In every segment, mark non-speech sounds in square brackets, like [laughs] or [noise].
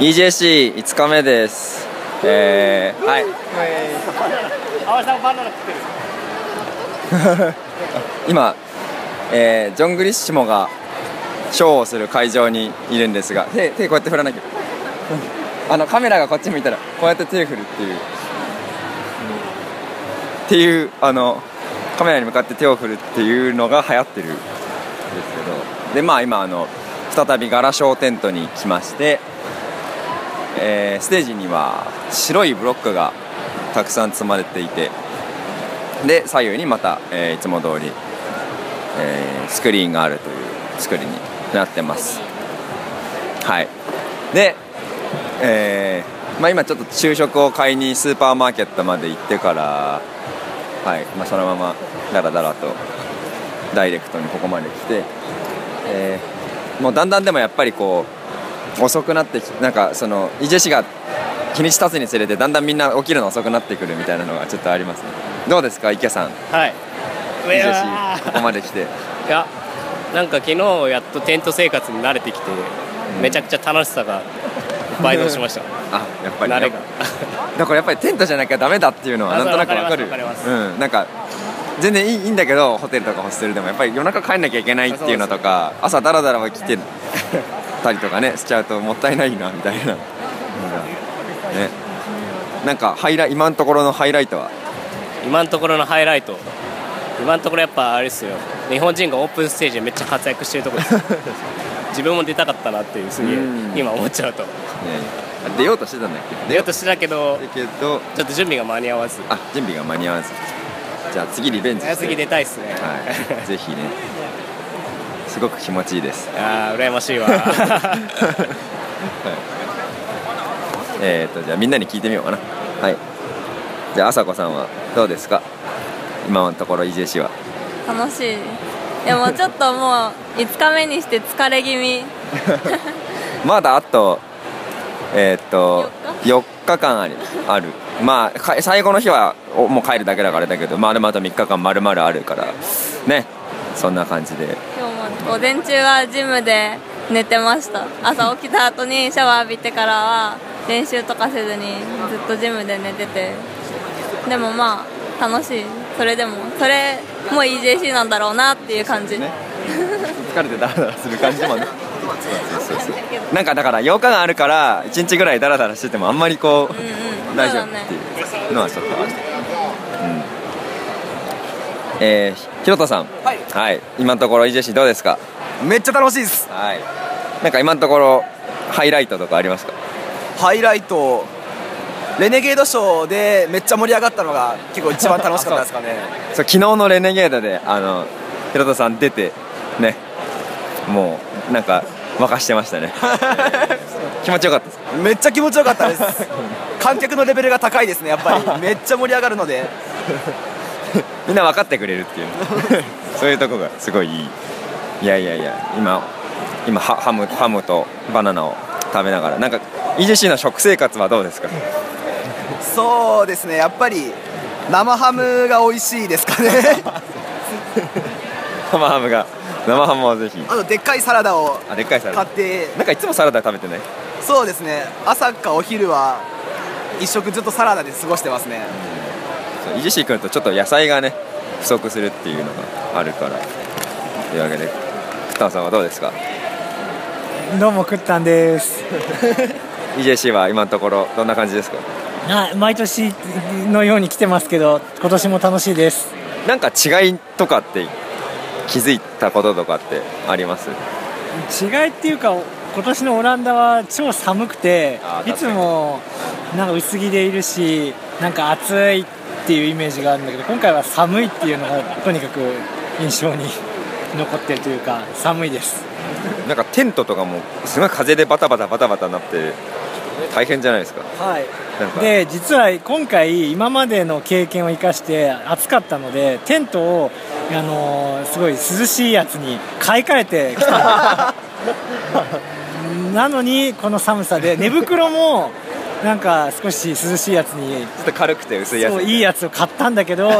EJC5 日目です。えー、はい。[laughs] 今、えー、ジョン・グリッシモがショーをする会場にいるんですが手手こうやって振らなきゃ。[laughs] あのカメラがこっち見たらこうやって手振るっていう、っていうあのカメラに向かって手を振るっていうのが流行ってるんですけど。でまあ今あの再びガラショーテントに来まして、えーステージには白いブロックがたくさん積まれていてで左右にまた、えーいつも通り、えースクリーンがあるという作りになってます。はい。で、えーまあ、今ちょっと昼食を買いにスーパーマーケットまで行ってからはい、まあ、そのままダラダラとダイレクトにここまで来て、えーもうだんだんでもやっぱりこう遅くなってきなんかそのイジェシが日にち経つにつれてだんだんみんな起きるの遅くなってくるみたいなのがちょっとありますね。どうですか池さん？はい。イジェシここまで来て。いやなんか昨日やっとテント生活に慣れてきてめちゃくちゃ楽しさが倍増しました。[laughs] あやっぱり慣れが。だからやっぱりテントじゃなきゃダメだっていうのは [laughs] あなんとなくわかるうん。なんか全然いいいいんだけどホテルとかホステルでもやっぱり夜中帰んなきゃいけないっていうのとか朝ダラダラ起きてたりとかねしちゃうともったいないなみたいな。のがね。なんかハイラ今のところのハイライトは今のところのハイライト今のところやっぱあれですよ日本人がオープンステージでめっちゃ活躍してるところです自分も出たかったなっていうすげえうん今思っちゃうとね出ようとしてたんだっけ出ようとしてたけどだけどちょっと準備が間に合わずあ準備が間に合わずじゃあ次リベンジして次出たいっすねはいぜひねすごく気持ちいいです。あー羨ましいわ。えー、とじゃあみんなに聞いてみようかな。はい。じゃあ朝子さんはどうですか？今のところ EJC は。楽しい。でもちょっともう5日目にして疲れ気味。[laughs] まだあとえっ、と4日？間あるある。まあか最後の日はおもう帰るだけだからだけどまあでもあと3日間丸々あるからね。そんな感じで午前中はジムで寝てました。朝起きた後にシャワー浴びてからは練習とかせずにずっとジムで寝てて。でもまあ楽しい。それでもそれも EJC なんだろうなっていう感じ、ね。疲れてダラダラする感じもね。[laughs] なんかだから8日間あるから1日ぐらいダラダラしててもあんまりこう、うんうん。大丈夫っていうのはちょっとある、うんえー、ひろとさん。はい。今のところ EJC どうですか？めっちゃ楽しいです。はい。なんか今のところハイライトとかありますか？ハイライトレネゲードショーでめっちゃ盛り上がったのが結構一番楽しかったですかね。[laughs] そう。昨日のレネゲードであのひろとさん出てね。もうなんか沸かしてましたね。[laughs] 気持ちよかったですめっちゃ気持ちよかったです。観客のレベルが高いですねやっぱり。めっちゃ盛り上がるので [laughs] みんな分かってくれるっていう。[laughs] そういうとこがすごいいい。いやいやいや今今ハハムハムとバナナを食べながら。なんか EJC の食生活はどうですか？[laughs] そうですね。やっぱり生ハムが美味しいですかね。生ハムが生ハムをぜひ。あとでっかいサラダをあでっかいサラダ。買って。なんかいつもサラダ食べてない？そうですね。朝かお昼は一食ずっとサラダで過ごしてますねそう EJC 来るとちょっと野菜がね不足するっていうのがあるから。というわけでクタンさんはどうですか？どうもくったんです。[laughs] EJC は今のところどんな感じですか？はい、毎年のように来てますけど、今年も楽しいです。なんか違いとかって気づいたこととかってあります？違いっていうか、今年のオランダは超寒くていつもなんか薄着でいるし、なんか暑いっていうイメージがあるんだけど、今回は寒いっていうのがとにかく印象に残ってるというか、寒いです。なんかテントとかもすごい風でバタバタバタバタなって大変じゃないですかはい。で実は今回今までの経験を生かして暑かったのでテントをあのーすごい涼しいやつに買い替えてきたなのにこの寒さで寝袋もなんか少し涼しいやつにちょっと軽くて薄いやついいやつを買ったんだけど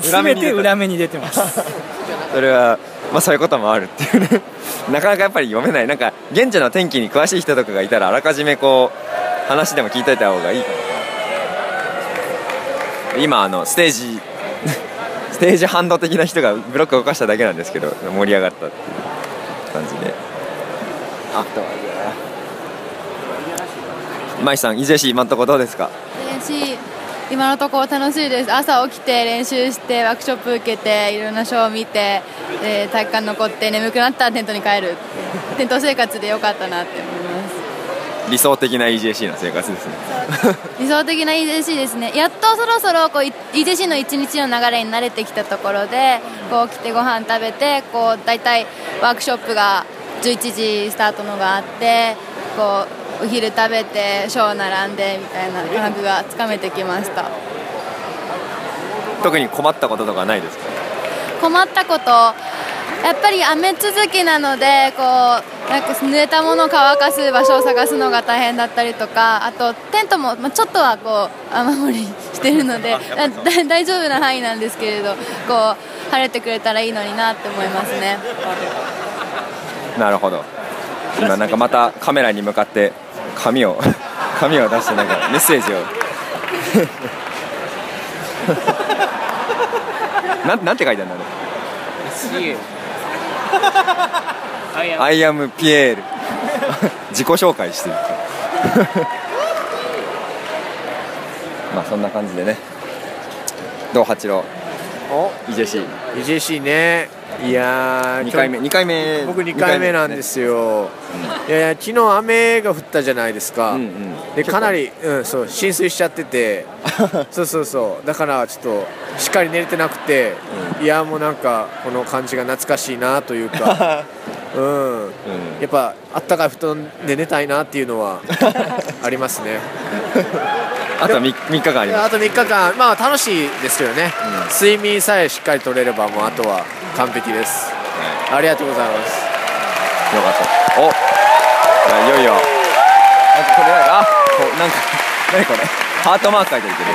全て裏目に出てます。[laughs] それはまあそういうこともあるっていうね。[laughs] なかなかやっぱり読めない。なんか現地の天気に詳しい人とかがいたらあらかじめこう話でも聞いといた方がいいかな今あのステージ [laughs] ステージハンド的な人がブロックを動かしただけなんですけど盛り上がったっていう感じで。あとはマイさん EJC 今のところどうですか？練習今のところ楽しいです。朝起きて練習してワークショップ受けていろんなショーを見てで体育館残って眠くなったらテントに帰る。テント生活でよかったなって思います。理想的な EJC の生活ですね。理想的な EJC ですね。やっとそろそろこう EJC の一日の流れに慣れてきたところでこう来てご飯食べてこう大体ワークショップが11時スタートのがあってこうお昼食べてショー並んでみたいな感覚がつかめてきました。特に困ったこととかないですか？困ったことやっぱり雨続きなのでこうなんか濡れたものを乾かす場所を探すのが大変だったりとかあとテントも、まあ、ちょっとはこう雨漏りしてるのでだ [laughs] 大丈夫な範囲なんですけれどこう晴れてくれたらいいのになって思いますね。なるほど今なんかまたカメラに向かって紙を [laughs] 紙を出してなんかメッセージを。[laughs] なんなんて書いてあるんだろう。See I am ピエール自己紹介してる。[laughs] まあそんな感じでね。どう八郎？お。EJC EJC ねいやー2回目。2回目。僕2回目なんですよ、いやいや昨日雨が降ったじゃないですか、うんうん。でかなり、うん、そう浸水しちゃってて。[laughs] そうそうそう。だからちょっとしっかり寝れてなくて、いやもうなんかこの感じが懐かしいなというか。[laughs] うん、やっぱあったかい布団で寝たいなっていうのは [laughs] ありますね。あと 3, 3日間あります。あと3日間。まあ楽しいですけどね、睡眠さえしっかり取れればもうあとは完璧です、ありがとうございます。よかった。お。じゃあいよいよ。なんかこれあこうなんか何これ？ハートマーク書いてるけど。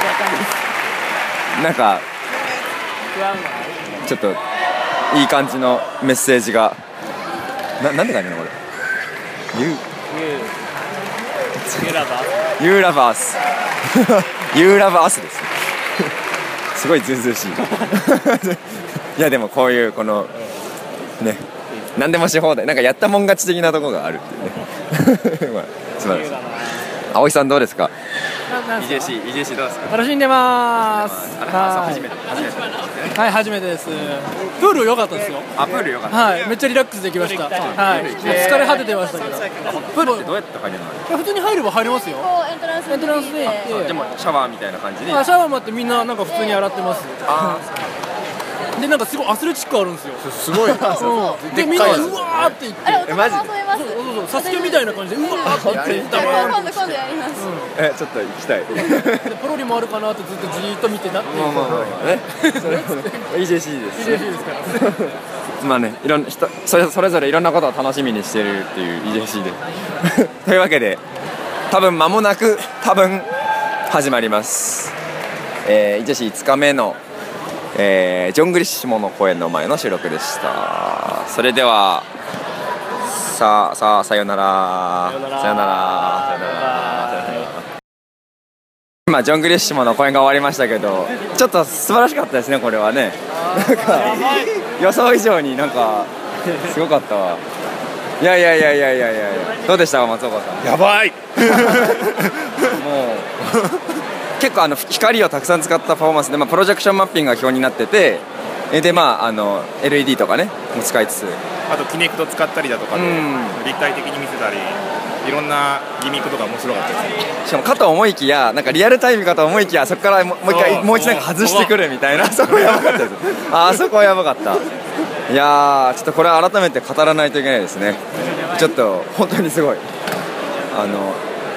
なんかちょっといい感じのメッセージが。ななんて書いてるのこれ？You You love us You love us You love us です。すごいずうずうしいいやでもこういうこのね何でもし放題。なんかやったもん勝ち的なところがあるっていうね。[laughs] まあ素晴らしい。葵さんどうですか？EJC EJC どうですか？楽しんでます。はい初めて。初めてはい初めてです。プール良かったですよ。あプールよかった。はい。めっちゃリラックスできました。はい。疲れ果ててましたけど。プールってどうやって入れるの？普通に入れば入れますよ。エントランスエントランスで。行ってでもシャワーみたいな感じで。あシャワーもあってみんななんか普通に洗ってます。あでなんかすごいアスレチックあるんですよ。す [laughs] ごい。でみんなうわーって言って。えマジそうそうそうサスケみたいな感じでうわーって言っ今度今度やります。えちょっと行きたい。でポロリもあるかなってずっとじーっと見てたっていう。まあまあまあね。[laughs] EJC です。嬉しいですから。[laughs] まあね、いろんな人それそれぞれいろんなことを楽しみにしてるっていう EJC で。というわけで多分間もなく多分始まります、えー、EJC5 日目の、えージョングリッシモの公演の前の収録でした。それではさあさあさよなら。さよなら。さよなら。今ジョン・グリッシモの公演が終わりましたけどちょっと素晴らしかったですねこれはね。なんか予想以上になんかすごかったわ。いやいやいやいやいやいやいや。どうでしたか松岡さん？やばい。[laughs] もう結構あの光をたくさん使ったパフォーマンスで、まあ、プロジェクションマッピングが表になっててえでまああの LED とかねも使いつつ。あとキネクト使ったりだとかでうん。立体的に見せたりいろんなギミックとか面白かったですね。しかもかと思いきやなんかリアルタイムかと思いきやそこからももう一回もう一度外してくるみたいなそこやばかったです。ああそこはやばかった。いやーちょっとこれは改めて語らないといけないですね。ちょっと本当にすごい。あの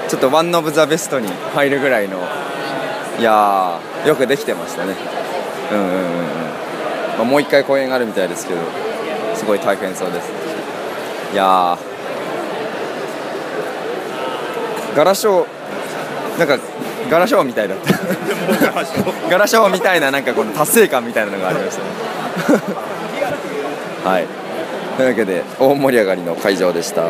ちょっとワン・オブ・ザ・ベストに入るぐらいのいやーよくできてましたね。うんうんうんうん、まあ、もう一回公演があるみたいですけどすごい大変そうです。いやー。ガラショーなんかガラショーみたいだった。ガラショーみたいななんかこの達成感みたいなのがありましたね。[laughs] はい。というわけで大盛り上がりの会場でした